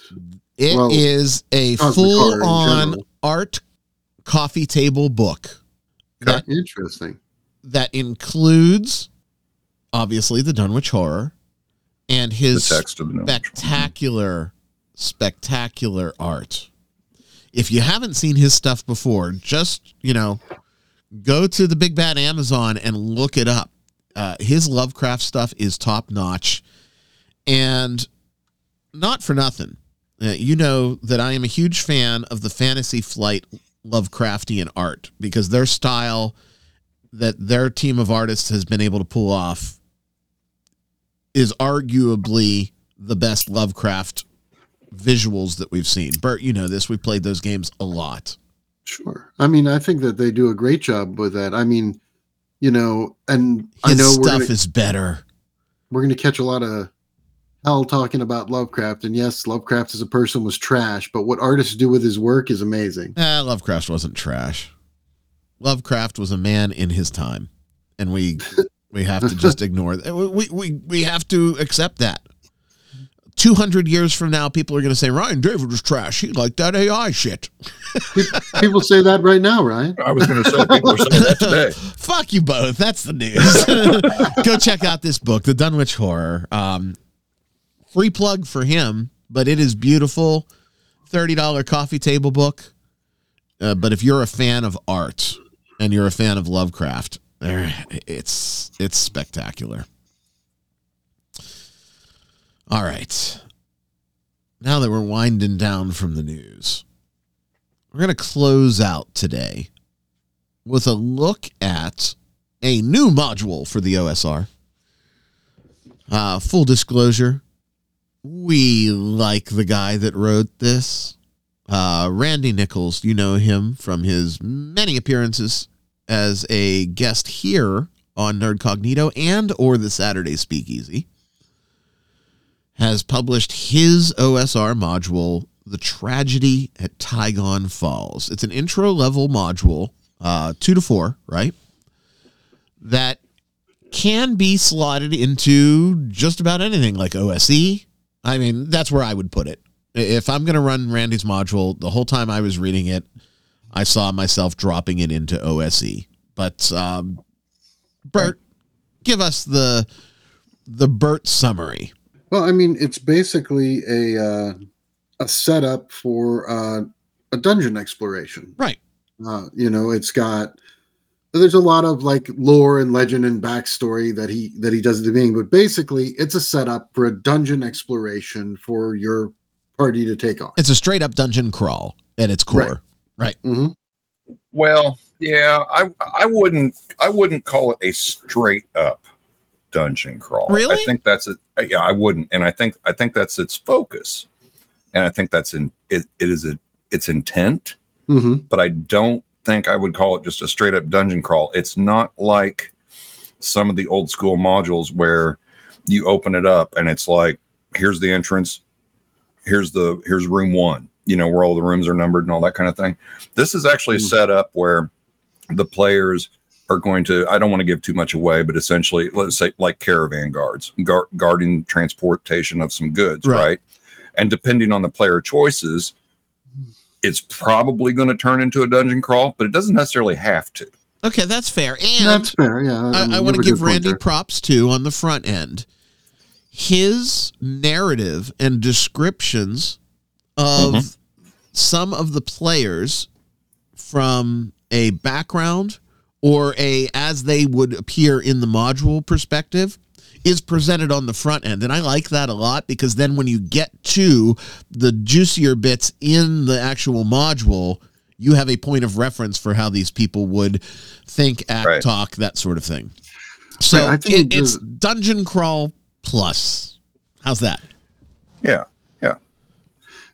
It is Well, a full on art coffee table book that Interesting. that includes obviously the Dunwich Horror and his text of the note. spectacular, spectacular art. If you haven't seen his stuff before, just you know, go to the big bad Amazon and look it up. Uh, his Lovecraft stuff is top notch, and not for nothing. Uh, you know that I am a huge fan of the Fantasy Flight Lovecraftian art because their style that their team of artists has been able to pull off is arguably the best Lovecraft visuals that we've seen. Bert, you know this. We played those games a lot. Sure. I mean, I think that they do a great job with that. I mean, you know, and I His know we're stuff gonna, is better. we're going to catch a lot of hell talking about Lovecraft. And yes, Lovecraft as a person was trash, but what artists do with his work is amazing. Eh, Lovecraft wasn't trash. Lovecraft was a man in his time, and we (laughs) we have to just ignore that. We we we have to accept that. Two hundred years from now, people are going to say Ryan David was trash. He liked that AI shit. People say that right now, Ryan. I was going to say people are saying that today. (laughs) Fuck you both. That's the news. (laughs) Go check out this book, The Dunwich Horror. Um, free plug for him, but it is beautiful. $30 coffee table book. Uh, but if you're a fan of art and you're a fan of Lovecraft, it's it's spectacular. All right. Now that we're winding down from the news, we're going to close out today with a look at a new module for the OSR. Uh, full disclosure, we like the guy that wrote this. Uh, Randy Nichols, you know him from his many appearances as a guest here on Nerdcognito and or the Saturday Speakeasy has published his OSR module, The Tragedy at Taigon Falls. It's an intro level module, uh, two to four, right? That can be slotted into just about anything like OSE. I mean, that's where I would put it. If I'm going to run Randy's module, the whole time I was reading it, I saw myself dropping it into OSE. But um, Bert, give us the the Bert summary. Well, I mean, it's basically a uh, a setup for uh, a dungeon exploration. Right. Uh, you know, it's got there's a lot of like lore and legend and backstory that he that he does at the beginning, but basically, it's a setup for a dungeon exploration for your party to take on. It's a straight up dungeon crawl at its core. Right. mm-hmm Well, yeah, I I wouldn't I wouldn't call it a straight up dungeon crawl. Really? I think that's it. Yeah, I wouldn't, and I think I think that's its focus, and I think that's in it. It is a its intent, hmm but I don't think I would call it just a straight up dungeon crawl. It's not like some of the old school modules where you open it up and it's like here's the entrance, here's the here's room one, you know, where all the rooms are numbered and all that kind of thing. This is actually Mm. set up where the players are going to I don't want to give too much away, but essentially let's say like caravan guards, guard, guarding transportation of some goods, Right. right? And depending on the player choices, it's probably going to turn into a dungeon crawl, but it doesn't necessarily have to. Okay, that's fair. And That's fair. Yeah. I, mean, I want to give Randy there. props too on the front end. His narrative and descriptions of Mm-hmm. some of the players from a background or a as they would appear in the module perspective is presented on the front end and i like that a lot because then when you get to the juicier bits in the actual module you have a point of reference for how these people would think act Right. talk that sort of thing so Right, I think it, it's dungeon crawl plus how's that Yeah. Yeah.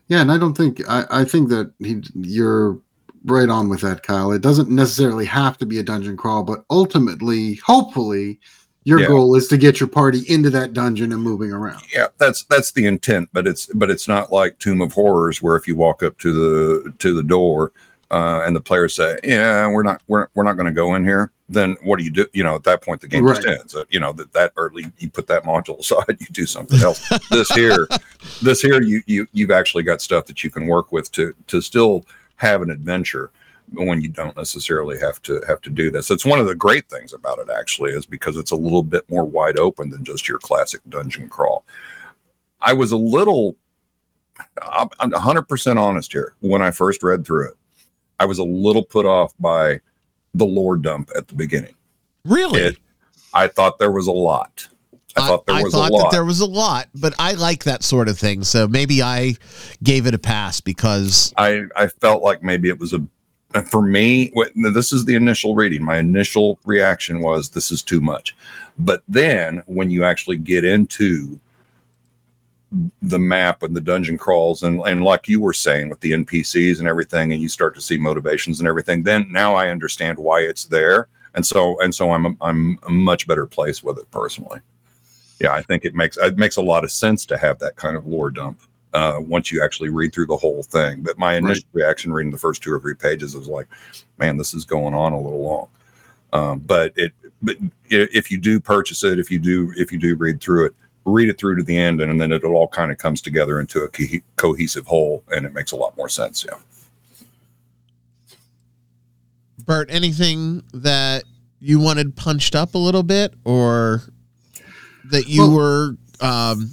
Yeah, and I don't think I, I think that he you're right on with that, Kyle. It doesn't necessarily have to be a dungeon crawl, but ultimately, hopefully, your Yeah. goal is to get your party into that dungeon and moving around. Yeah, that's that's the intent, but it's but it's not like Tomb of Horrors where if you walk up to the to the door uh, and the players say, "Yeah, we're not we're we're not going to go in here," then what do you do? You know, at that point the game just ends. Uh, you know that that early you put that module (laughs) aside, you do something else. this here, (laughs) this here, you you you've actually got stuff that you can work with to to still have an adventure when you don't necessarily have to have to do this. It's one of the great things about it actually is because it's a little bit more wide open than just your classic dungeon crawl. I was a little I'm I'm 100% honest here. When I first read through it, I was a little put off by the lore dump at the beginning. really It, I thought there was a lot. I thought there I was thought a lot. that there was a lot, but I like that sort of thing. So maybe I gave it a pass because I I felt like maybe it was a for me. This is the initial reading. My initial reaction was this is too much, but then when you actually get into the map and the dungeon crawls and and like you were saying with the NPCs and everything, and you start to see motivations and everything, then now I understand why it's there, and so and so I'm I'm a much better place with it personally. Yeah, I think it makes it makes a lot of sense to have that kind of lore dump uh, once you actually read through the whole thing. But my initial reaction reading the first two or three pages was like, man, this is going on a little long. Um, but it, but if you do purchase it, if you do, if you do read through it, read it through to the end, and then it all kind of comes together into a co- cohesive whole, and it makes a lot more sense. Yeah. Bert, anything that you wanted punched up a little bit or that you Well- were um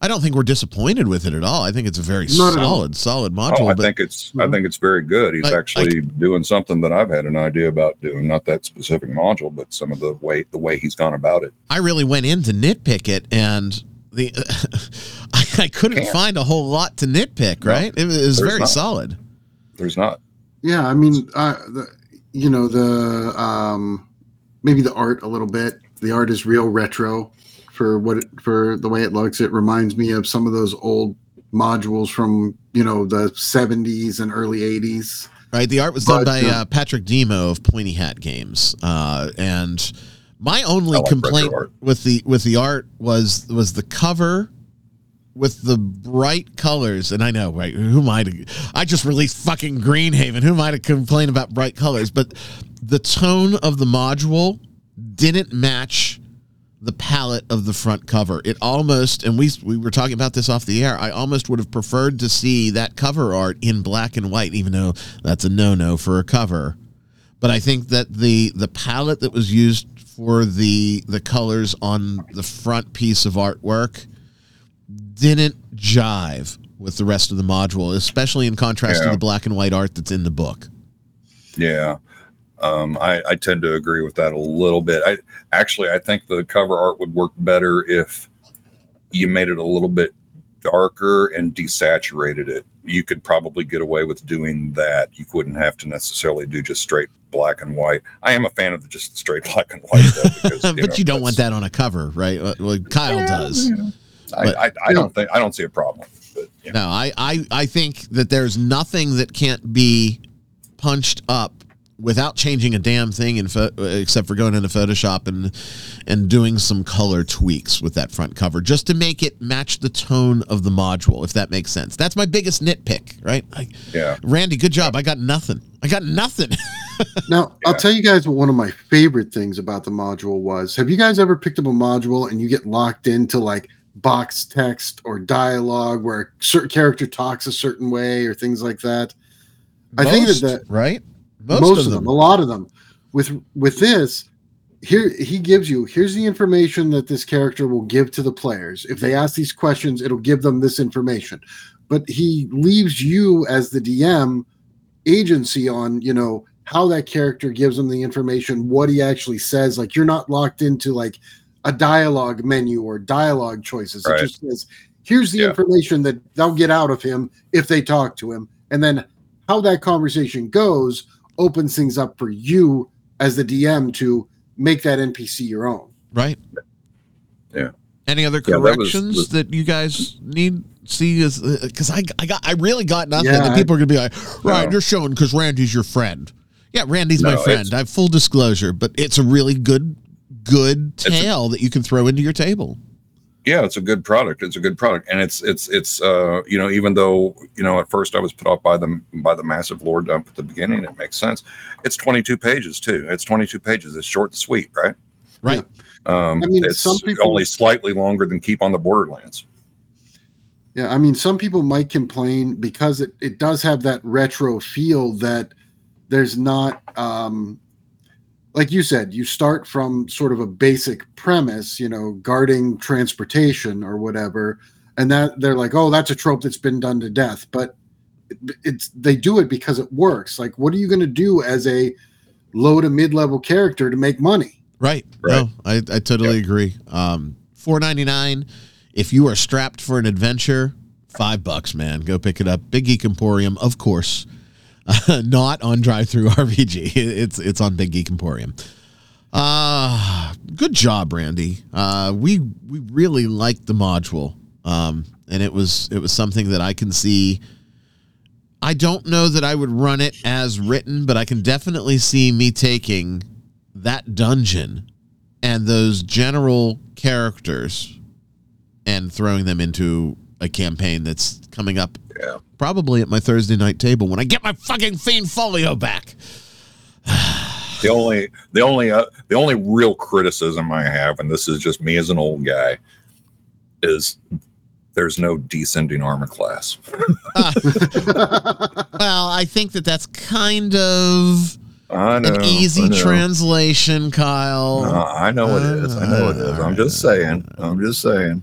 I don't think we're disappointed with it at all. I think it's a very Not solid, solid module. Oh, I but think it's I think it's very good. He's Like- actually doing something that I've had an idea about doing. Not that specific module, but some of the way the way he's gone about it. I really went in to nitpick it, and the (laughs) I, I couldn't Can't. find a whole lot to nitpick. Right? It was, it was very not. solid. There's not. Yeah, I mean, uh, the, you know, the um, maybe the art a little bit. The art is real retro for what it, for the way it looks. It reminds me of some of those old modules from you know the 70s and early 80s. Right? The art was done by uh, uh, Patrick Demo of Pointy Hat Games, uh, and my only like complaint with the with the art was was the cover with the bright colors. And I know, right? Who am I to? I just released fucking Greenhaven. Who am I to complain about bright colors? But the tone of the module didn't match the palette of the front cover. It almost, and we we were talking about this off the air. I almost would have preferred to see that cover art in black and white, even though that's a no no for a cover. But I think that the the palette that was used for the the colors on the front piece of artwork didn't jive with the rest of the module, especially in contrast to the black and white art that's in the book. Yeah. Um, I, I tend to agree with that a little bit. I actually I think the cover art would work better if you made it a little bit darker and desaturated it. You could probably get away with doing that. You wouldn't have to necessarily do just straight black and white. I am a fan of the just straight (laughs) black and white, though, because, (laughs) but know, you don't want that on a cover, right? Well, Kyle does. I, But- I, I don't think I don't see a problem. But you know, No, I, I, I think that there's nothing that can't be punched up without changing a damn thing in pho- except for going into Photoshop and and doing some color tweaks with that front cover just to make it match the tone of the module, if that makes sense. That's my biggest nitpick, right? I, yeah. Randy, good job. I got nothing. I got nothing. (laughs) Now, I'll tell you guys what one of my favorite things about the module was. Have you guys ever picked up a module and you get locked into like box text or dialogue where a certain character talks a certain way or things like that? I think that Most, the- right? Most, of them. a lot of them with with this here he gives you here's the information that this character will give to the players if they ask these questions it'll give them this information but he leaves you as the dm agency on you know how that character gives them the information what he actually says like you're not locked into like a dialogue menu or dialogue choices Right. it just says here's the Yeah. information that they'll get out of him if they talk to him and then how that conversation goes opens things up for you as the DM to make that NPC your own. Right? Yeah. Any other Yeah, that was- corrections was- that you guys need see is uh, because I I got I really got nothing. Yeah, and I- people are gonna be like, right, No. you're showing because Randy's your friend. Yeah, Randy's my friend. I have full disclosure, but it's a really good good a- tale that you can throw into your table. Yeah it's a good product. It's a good product. And it's it's it's uh you know even though you know at first i was put off by the by the massive lore dump at the beginning it makes sense. It's 22 pages too. It's 22 pages. It's short and sweet right? Right. um I mean, it's some people- only slightly longer than keep on the borderlands. Yeah, I mean, some people might complain because it, it does have that retro feel that there's not, um, like you said, you start from sort of a basic premise, you know, guarding transportation or whatever, and that they're like, oh, that's a trope that's been done to death, but it's they do it because it works. Like, what are you going to do as a low to mid level character to make money? Right. Right. No, I, I totally agree. Um, four ninety nine. If you are strapped for an adventure, five bucks, man. Go pick it up. Big Geek Emporium, of course. (laughs) not on DriveThru (laughs) RPG. It's it's on Big Geek Emporium. Uh good job, Randy. Uh, we we really liked the module, um, and it was it was something that I can see. I don't know that I would run it as written, but I can definitely see me taking that dungeon and those general characters and throwing them into a campaign that's coming up yeah probably at my Thursday night table when I get my fucking Fiend Folio back. (sighs) the only the only uh, the only real criticism i have and this is just me as an old guy is there's no descending armor class (laughs) Well, I think that that's kind of know an easy translation, Kyle. Uh, I know it is. I know it is. I'm just saying. I'm just saying.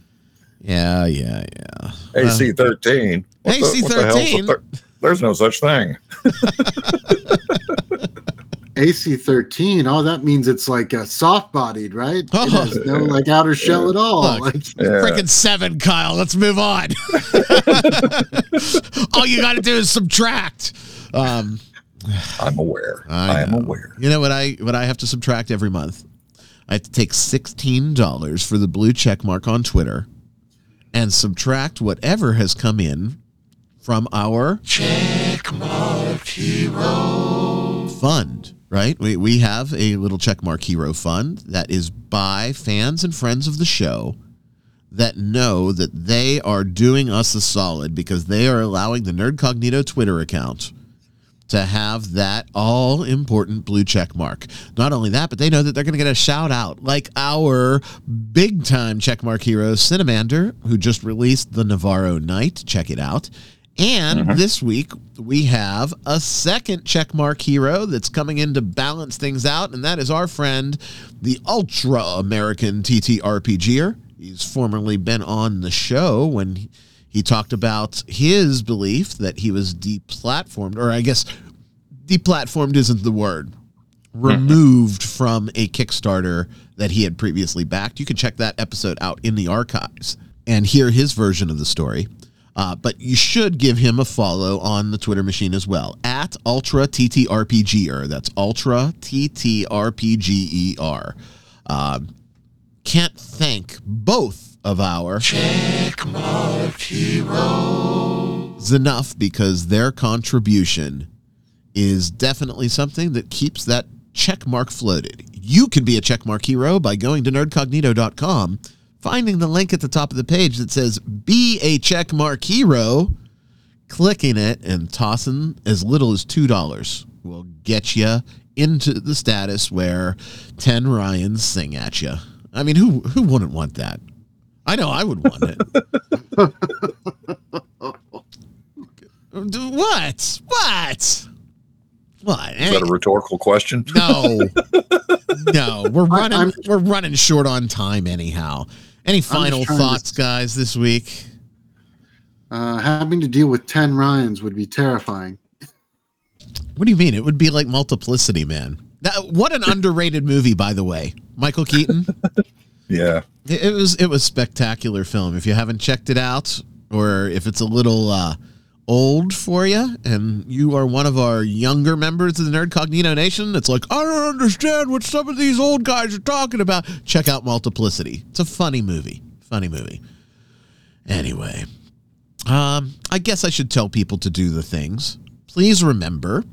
Yeah, yeah, yeah. AC thirteen. AC-13? Thir- There's no such thing. (laughs) AC thirteen. Oh, that means it's like a soft bodied, right? Oh. It has no like outer shell at all. Look. Like Yeah. Freaking seven, Kyle. Let's move on. (laughs) All you got to do is subtract. Um, I'm aware. I I, am aware. You know what I what I have to subtract every month? I have to take sixteen dollars for the blue check mark on Twitter and subtract whatever has come in from our check mark hero fund. Right? We we have a little check mark hero fund that is by fans and friends of the show that know that they are doing us a solid because they are allowing the Nerdcognito Twitter account to have that all important blue check mark. Not only that, but they know that they're going to get a shout out like our big time check mark hero, Cinemander, who just released the Navarro Knight. Check it out. And mm-hmm. this week, we have a second check mark hero that's coming in to balance things out, and that is our friend, the ultra American TTRPGer. He's formerly been on the show when he- talked about his belief that he was deplatformed, or I guess deplatformed isn't the word, removed from a Kickstarter that he had previously backed. You can check that episode out in the archives and hear his version of the story. Uh, but you should give him a follow on the Twitter machine as well at Ultra TTRPGer. That's Ultra TTRPGER. Um, can't thank both of our checkmark heroes enough because their contribution is definitely something that keeps that checkmark floated. You can be a checkmark hero by going to nerdcognito.com, finding the link at the top of the page that says be a checkmark hero, clicking it and tossing as little as $2 will get you into the status where 10 Ryans sing at you. I mean, who who wouldn't want that? I know I would want it. (laughs) what? What? What? Is that a rhetorical question? No, (laughs) no, we're running. I'm- we're running short on time anyhow. Any final trying to- thoughts, guys, this week? uh, having to deal with ten Ryans would be terrifying. What do you mean? It would be like Multiplicity, man. That, what an underrated movie, by the way. Michael Keaton. (laughs) Yeah. It was it was spectacular film. If you haven't checked it out, or if it's a little uh, old for you, and you are one of our younger members of the Nerdcognito Nation, it's like I don't understand what some of these old guys are talking about. Check out Multiplicity. It's a funny movie. Funny movie. Anyway, um, I guess I should tell people to do the things. Please remember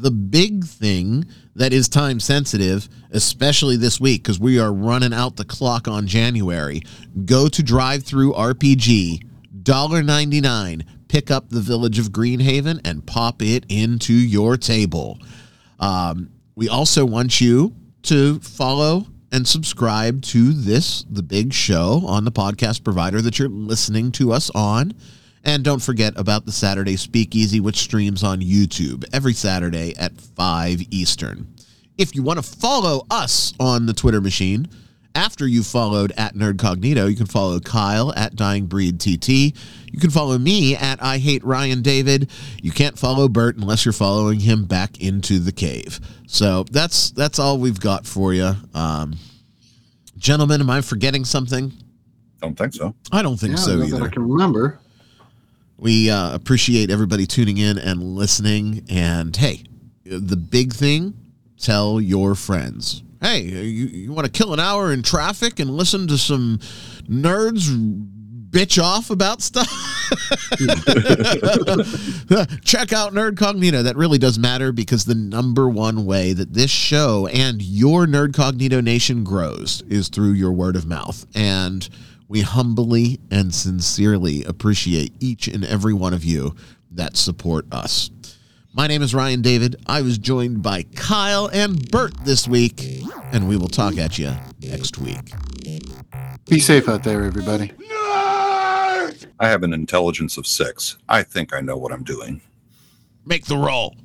the big thing that is time sensitive, especially this week, because we are running out the clock on January. Go to DriveThruRPG, $1.99. Pick up the Village of Greenhaven and pop it into your table. Um, we also want you to follow and subscribe to this, the big show on the podcast provider that you're listening to us on. And don't forget about the Saturday Speakeasy, which streams on YouTube every Saturday at 5 Eastern. If you want to follow us on the Twitter machine, after you've followed at Nerdcognito, you can follow Kyle at Dying Breed TT. You can follow me at I Hate Ryan David. You can't follow Bert unless you're following him back into the cave. So that's that's all we've got for you. Um, gentlemen, am I forgetting something? Don't think so. I don't think yeah, so either. that I can remember. We uh, appreciate everybody tuning in and listening. And hey, the big thing tell your friends. Hey, you, you want to kill an hour in traffic and listen to some nerds bitch off about stuff? (laughs) Check out Nerdcognito. That really does matter because the number one way that this show and your Nerdcognito Nation grows is through your word of mouth. And we humbly and sincerely appreciate each and every one of you that support us. My name is Ryan David. I was joined by Kyle and Bert this week, and we will talk at you next week. Be safe out there, everybody. I have an intelligence of six. I think I know what I'm doing. Make the roll.